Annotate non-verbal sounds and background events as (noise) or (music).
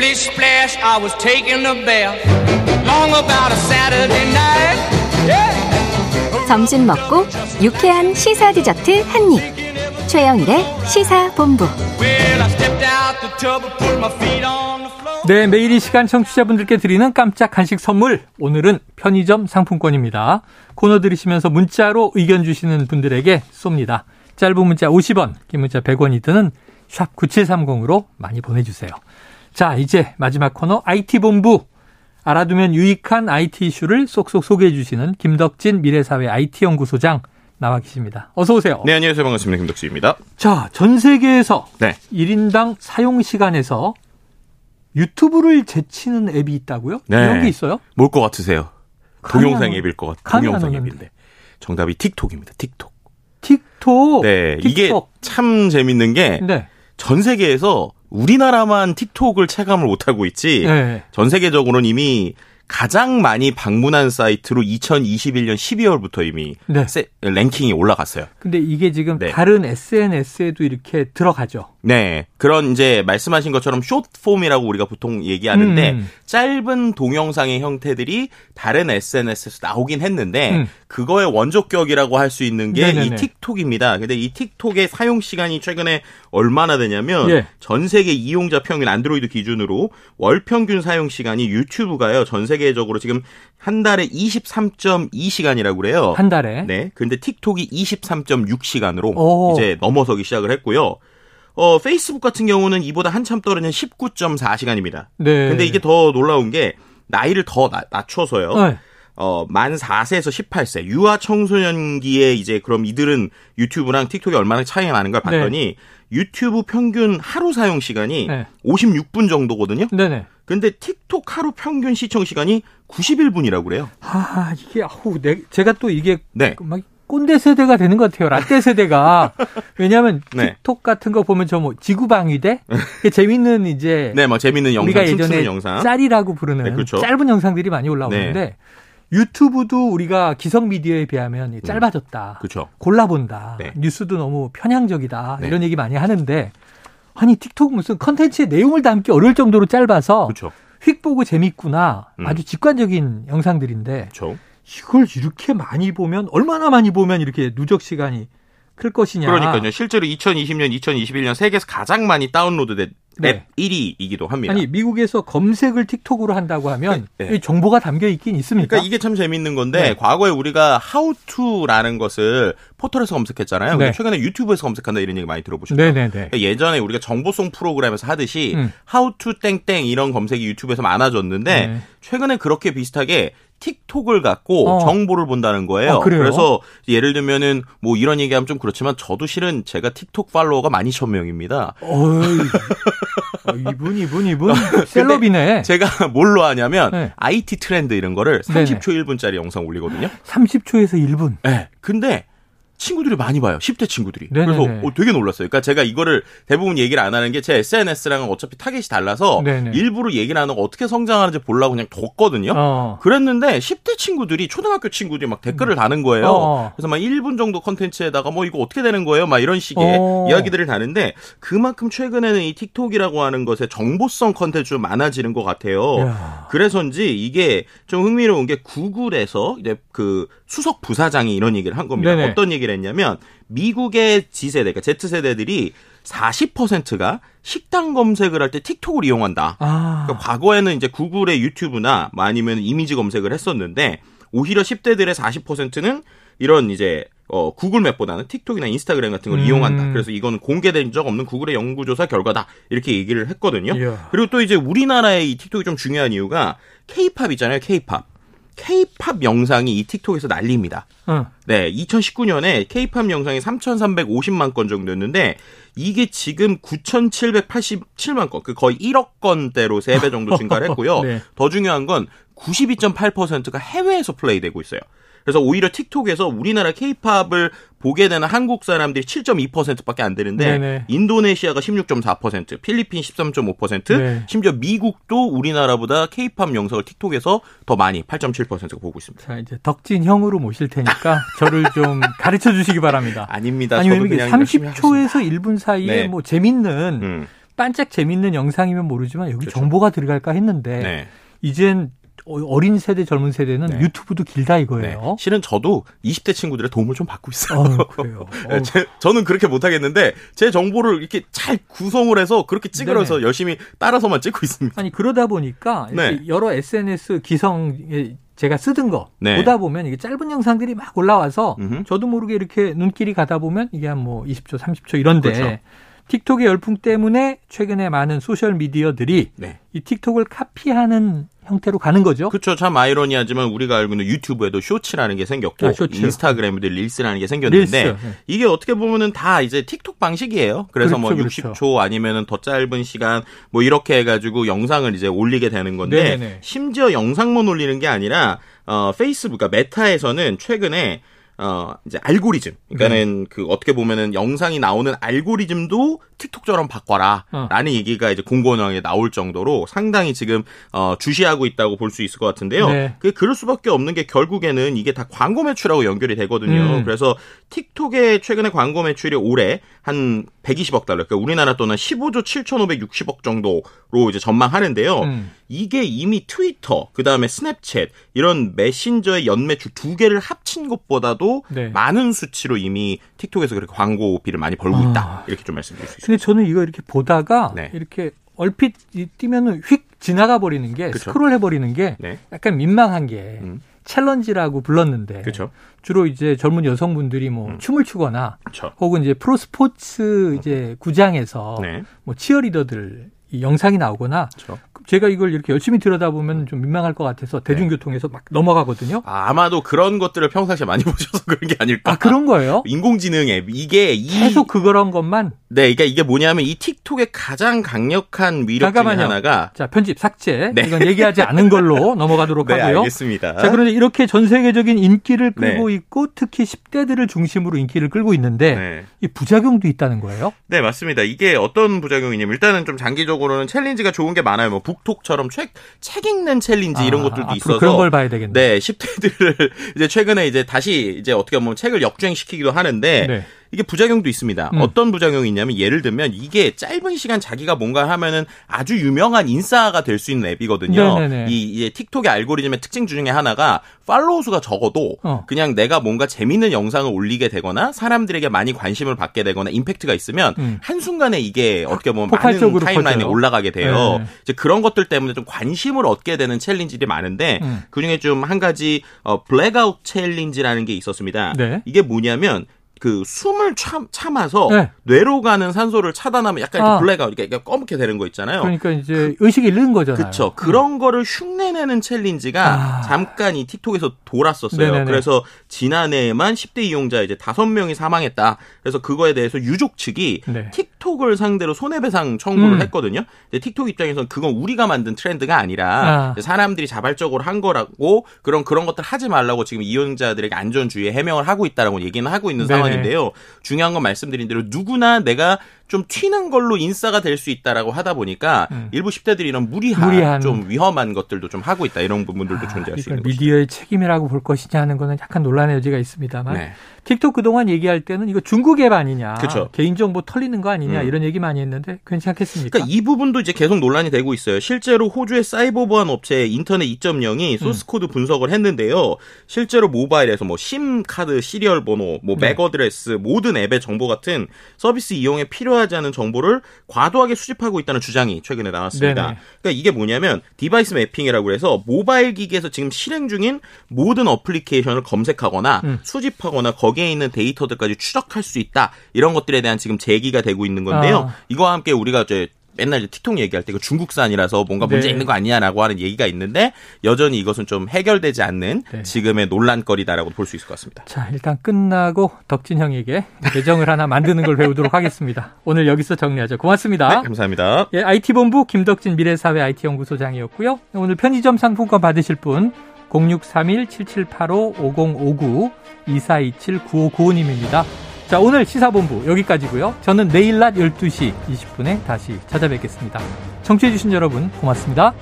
Splish splash, I was taking a bath. Long about a Saturday night. Yeah. 점심 먹고 유쾌한 시사 디저트 한 입. 최영일의 시사 본부. Well, I stepped out the tub and put my feet on the floor. 네, 매일 이 시간 청취자분들께 드리는 깜짝 간식 선물. 오늘은 편의점 상품권입니다. 코너 들으시면서 문자로 의견 주시는 분들에게 쏩니다. 짧은 문자 50원, 긴 문자 100원이 드는 샵 9730으로 많이 보내주세요. 자, 이제 마지막 코너 IT본부. 알아두면 유익한 IT 이슈를 쏙쏙 소개해 주시는 김덕진 미래사회 IT연구소장 나와 계십니다. 어서 오세요. 네, 안녕하세요. 반갑습니다. 김덕지입니다. 자, 전 세계에서 네. 1인당 사용 시간에서 유튜브를 제치는 앱이 있다고요? 네. 이런 게 있어요? 뭘 것 같으세요? 동영상 앱일 것 같, 감이 안 동영상. 앱인데. 정답이 틱톡입니다. 틱톡. 틱톡. 네, 이게 틱톡. 참 재밌는 게전 네. 세계에서 우리나라만 틱톡을 체감을 못하고 있지. 네. 전 세계적으로는 이미 가장 많이 방문한 사이트로 2021년 12월부터 이미 네. 세- 랭킹이 올라갔어요. 근데 이게 지금 네. 다른 SNS에도 이렇게 들어가죠. 네. 그런 이제 말씀하신 것처럼 숏폼이라고 우리가 보통 얘기하는데 음. 짧은 동영상의 형태들이 다른 SNS에서 나오긴 했는데 음. 그거의 원조격이라고 할 수 있는 게 이. 틱톡입니다. 근데 이 틱톡의 사용 시간이 최근에 얼마나 되냐면 예. 전 세계 이용자 평균 안드로이드 기준으로 월 평균 사용 시간이 유튜브가요. 전 세계적으로 지금 한 달에 23.2시간이라고 그래요. 한 달에. 네. 근데 틱톡이 23.6시간으로 오. 이제 넘어서기 시작을 했고요. 어, 페이스북 같은 경우는 이보다 한참 떨어진 19.4시간입니다. 네. 근데 이게 더 놀라운 게 나이를 더 나- 낮춰서요. 네. 어, 만 4세에서 18세 유아 청소년기에 이제 그럼 이들은 유튜브랑 틱톡이 얼마나 차이가 나는 걸 봤더니 유튜브 평균 하루 사용 시간이 네. 56분 정도거든요. 네네. 근데 틱톡 하루 평균 시청 시간이 91분이라고 그래요. 아, 이게, 아우, 내, 제가 또 이게 네. 막 꼰대 세대가 되는 것 같아요. 라떼 세대가. (laughs) 왜냐하면 네. 틱톡 같은 거 보면 저 뭐 지구방위대? 이게 (laughs) 재밌는 이제 네, 뭐 재밌는 영상, 우리가 예전에 영상. 짤이라고 부르는 네, 그렇죠. 짧은 영상들이 많이 올라오는데 유튜브도 우리가 기성 미디어에 비하면 짧아졌다. 그렇죠. 골라본다. 네. 뉴스도 너무 편향적이다. 네. 이런 얘기 많이 하는데 아니 틱톡 무슨 컨텐츠의 내용을 담기 어려울 정도로 짧아서 그렇죠. 휙 보고 재밌구나. 음. 아주 직관적인 영상들인데 그렇죠. 이걸 이렇게 많이 보면 얼마나 많이 보면 이렇게 누적 시간이 클 것이냐. 그러니까요. 실제로 2020년, 2021년 세계에서 가장 많이 다운로드된 네. 앱 1위이기도 합니다. 아니 미국에서 검색을 틱톡으로 한다고 하면 네, 네. 이 정보가 담겨 있긴 있습니까? 그러니까 이게 참 재밌는 건데 네. 과거에 우리가 how to라는 것을 포털에서 검색했잖아요. 네. 최근에 유튜브에서 검색한다 이런 얘기 많이 들어보셨죠? 네네네. 그러니까 예전에 우리가 정보송 프로그램에서 하듯이 음. how to 땡땡 이런 검색이 유튜브에서 많아졌는데 네. 최근에 그렇게 비슷하게 틱톡을 갖고 어. 정보를 본다는 거예요. 어, 그래요? 래서 예를 들면은 뭐 이런 얘기하면 좀 그렇지만 저도 실은 제가 틱톡 follower가 12,000명입니다. 어이, 어, 이분 이분 이분 (laughs) celeb이네. 제가 뭘로 하냐면 네. IT 트렌드 이런 거를 네네. 30초 1분짜리 영상 올리거든요. 30초에서 1분. 네. 근데 친구들이 많이 봐요. 10대 친구들이. 네네네. 그래서 어, 되게 놀랐어요. 그러니까 제가 이거를 대부분 얘기를 안 하는 게 제 SNS랑은 어차피 타겟이 달라서 네네. 일부러 얘기를 안 하고 어떻게 성장하는지 보려고 그냥 뒀거든요. 어. 그랬는데 10대 친구들이 초등학교 친구들이 막 댓글을 다는 거예요. 어. 그래서 막 1분 정도 컨텐츠에다가 뭐 이거 어떻게 되는 거예요? 막 이런 식의 어. 이야기들을 다는데 그만큼 최근에는 이 틱톡이라고 하는 것에 정보성 컨텐츠가 많아지는 것 같아요. 야. 그래서인지 이게 좀 흥미로운 게 구글에서 이제 그 수석 부사장이 이런 얘기를 한 겁니다. 네네. 어떤 얘기를 했냐면 미국의 G세대, 그러니까 Z세대들이 40%가 식당 검색을 할 때 틱톡을 이용한다. 아. 그러니까 과거에는 이제 구글의 유튜브나 뭐 아니면 이미지 검색을 했었는데 오히려 10대들의 40%는 이런 이제 어 구글 맵보다는 틱톡이나 인스타그램 같은 걸 음. 이용한다. 그래서 이거는 공개된 적 없는 구글의 연구조사 결과다. 이렇게 얘기를 했거든요. 이야. 그리고 또 이제 우리나라의 이 틱톡이 좀 중요한 이유가 케이팝 있잖아요. 케이팝. 케이팝 영상이 이 틱톡에서 난립니다. 응. 네, 2019년에 케이팝 영상이 3,350만 건 정도였는데 이게 지금 9,787만 건, 그 거의 1억 건대로 3배 정도 증가를 했고요. (laughs) 네. 더 중요한 건 92.8%가 해외에서 플레이되고 있어요. 그래서 오히려 틱톡에서 우리나라 케이팝을 보게 되는 한국 사람들이 7.2%밖에 안 되는데 네네. 인도네시아가 16.4%, 필리핀 13.5%, 네. 심지어 미국도 우리나라보다 케이팝 영상을 틱톡에서 더 많이 8.7%가 보고 있습니다. 자, 이제 덕진 형으로 모실 테니까 (laughs) 저를 좀 가르쳐 주시기 바랍니다. 아닙니다. 아니, 왜냐면 그냥 열심히 하겠습니다. 30초에서 1분 사이에 네. 뭐 재밌는 음. 반짝 재밌는 영상이면 모르지만 여기 그렇죠. 정보가 들어갈까 했는데 네. 이젠 어- 어린 세대 젊은 세대는 네. 유튜브도 길다 네. 이거예요. 실은 저도 20대 친구들의 도움을 좀 받고 있어요. 어, 그래요. (laughs) 네, 어, 제- 저는 그렇게 못하겠는데 제 정보를 이렇게 잘 구성을 해서 그렇게 찍으려서 열심히 따라서만 찍고 있습니다. 아니 그러다 보니까 네. 여러 SNS 기성에 제가 쓰던 거 네. 보다 보면 이게 짧은 영상들이 막 올라와서 음흠. 저도 모르게 이렇게 눈길이 가다 보면 이게 한 뭐 20초, 30초 이런데 그렇죠. 틱톡의 열풍 때문에 최근에 많은 소셜 미디어들이 네. 이 틱톡을 카피하는 형태로 가는 거죠. 그렇죠. 참 아이러니하지만 우리가 알고 있는 유튜브에도 쇼츠라는 게 생겼고 아, 쇼츠. 인스타그램에도 릴스라는 게 생겼는데 릴스. 네. 이게 어떻게 보면은 다 이제 틱톡 방식이에요. 그래서 뭐 그렇죠, 그렇죠. 60초 아니면은 더 짧은 시간 뭐 이렇게 해가지고 영상을 이제 올리게 되는 건데 네네네. 심지어 영상만 올리는 게 아니라 어 페이스북, 그러니까 메타에서는 최근에 어 이제 알고리즘, 그러니까는 네. 그 어떻게 보면은 영상이 나오는 알고리즘도 틱톡처럼 바꿔라라는 어. 얘기가 이제 공고원에 나올 정도로 상당히 지금 어 주시하고 있다고 볼 수 있을 것 같은데요. 네. 그 그럴 수밖에 없는 게 결국에는 이게 다 광고 매출하고 연결이 되거든요. 음. 그래서 틱톡의 최근에 광고 매출이 올해 한 120억 달러, 그러니까 우리나라 돈은 15조 7,560억 정도로 이제 전망하는데요. 음. 이게 이미 트위터, 그 다음에 스냅챗 이런 메신저의 연매출 두 개를 합친 것보다도 네. 많은 수치로 이미 틱톡에서 그렇게 광고비를 많이 벌고 아. 있다 이렇게 좀 말씀드릴 수 있습니다. 근데 저는 이거 이렇게 보다가 네. 이렇게 얼핏 이- 뛰면은 휙 지나가 버리는 게 그쵸. 스크롤 해버리는 게 네, 약간 민망한 게 음. challenge라고 불렀는데 그렇죠, 주로 이제 젊은 여성분들이 뭐 음. 춤을 추거나 그렇죠. 혹은 이제 프로 스포츠 이제 구장에서 네, 뭐 치어리더들 이 영상이 나오거나 그렇죠. 제가 이걸 이렇게 열심히 들여다보면 좀 민망할 것 같아서 대중교통에서 막 넘어가거든요. 아, 아마도 그런 것들을 평상시에 많이 (laughs) 보셔서 그런 게 아닐까. 아 그런 거예요? 인공지능 앱 이게 이 계속 그런 것만 네, 그러니까 이게 뭐냐면 이 틱톡의 가장 강력한 위력 잠깐만요. 하나가 자 편집 삭제 네. 이건 얘기하지 않은 걸로 (laughs) 넘어가도록 네, 하고요. 알겠습니다. 자, 그런데 이렇게 전 세계적인 인기를 네. 끌고 있고 특히 10대들을 중심으로 인기를 끌고 있는데 네. 이 부작용도 있다는 거예요? 네, 맞습니다. 이게 어떤 부작용이냐면 일단은 좀 장기적으로는 challenge가 좋은 게 많아요. 뭐 북톡처럼 책, 책 읽는 challenge 이런 아, 것들도 앞으로 있어서 그런 걸 봐야 되겠네. 네, 10대들을 (laughs) 이제 최근에 이제 다시 이제 어떻게 보면 책을 역주행시키기도 하는데 네. 이게 부작용도 있습니다. 음. 어떤 부작용이 있냐면 예를 들면 이게 짧은 시간 자기가 뭔가 하면은 아주 유명한 인싸가 될 수 있는 앱이거든요. 네네네. 이 이제 틱톡의 알고리즘의 특징 중에 하나가 follow 수가 적어도 어. 그냥 내가 뭔가 재밌는 영상을 올리게 되거나 사람들에게 많이 관심을 받게 되거나 임팩트가 있으면 음. 한순간에 이게 어떻게 보면 많은 timeline에 퍼져요. 올라가게 돼요. 네. 이제 그런 것들 때문에 좀 관심을 얻게 되는 challenge들이 많은데 음. 그중에 좀 한 가지 어 blackout challenge라는 게 있었습니다. 네. 이게 뭐냐면 그 숨을 참, 참아서 네. 뇌로 가는 산소를 차단하면 약간 이렇게 아. 블랙아웃 이렇게 검게 되는 거 있잖아요. 그러니까 이제 의식이 잃는 거잖아요. 그쵸. 그런 거를 흉내내는 challenge가 아. 잠깐 이 틱톡에서 돌았었어요. 네네네. 그래서 지난해에만 10대 이용자 이제 5명이 사망했다. 그래서 그거에 대해서 유족 측이 네. 틱톡을 상대로 손해배상 청구를 음. 했거든요. 근데 틱톡 입장에서는 그건 우리가 만든 트렌드가 아니라 아. 사람들이 자발적으로 한 거라고 그런 그런 것들 하지 말라고 지금 이용자들에게 안전주의에 해명을 하고 있다라고 얘기는 하고 있는 네네. 상황인데요. 중요한 건 말씀드린 대로 누구나 내가 좀 튀는 걸로 인싸가 될 수 있다라고 하다 보니까 음. 일부 10대들이 이런 무리한, 무리한. 좀 위험한 것들도 좀 하고 있다 이런 부분들도 존재할 수 이걸 있는. 미디어의 책임이라고 볼 것이냐 하는 거는 약간 논란의 여지가 있습니다만 네. 틱톡 그동안 얘기할 때는 이거 중국 앱 아니냐 그쵸. 개인정보 털리는 거 아니냐 음. 이런 얘기 많이 했는데 괜찮겠습니까? 그러니까 이 부분도 이제 계속 논란이 되고 있어요. 실제로 호주의 사이버 보안 업체 인터넷 2.0이 소스 코드 분석을 했는데요. 실제로 모바일에서 뭐 SIM card serial 번호, 뭐 네. MAC address, 모든 앱의 정보 같은 서비스 이용에 필요 하지 않은 정보를 과도하게 수집하고 있다는 주장이 최근에 나왔습니다. 네네. 그러니까 이게 뭐냐면 device mapping이라고 해서 모바일 기기에서 지금 실행 중인 모든 어플리케이션을 검색하거나 음. 수집하거나 거기에 있는 데이터들까지 추적할 수 있다. 이런 것들에 대한 지금 제기가 되고 있는 건데요. 아. 이거와 함께 우리가 이제 맨날 틱톡 얘기할 때 이거 중국산이라서 뭔가 문제 네. 있는 거 아니냐라고 하는 얘기가 있는데 여전히 이것은 좀 해결되지 않는 네. 지금의 논란거리다라고 볼 수 있을 것 같습니다. 자, 일단 끝나고 덕진 형에게 계정을 하나 만드는 걸 배우도록 하겠습니다. 오늘 여기서 정리하죠. 고맙습니다. 네, 감사합니다. 예, IT본부 김덕진 미래사회 IT연구소장이었고요. 오늘 편의점 상품권 받으실 분 0631-7785-5059-2427-9595님입니다. 자, 오늘 시사본부 여기까지고요. 저는 내일 낮 12시 20분에 다시 찾아뵙겠습니다. 청취해주신 여러분 고맙습니다.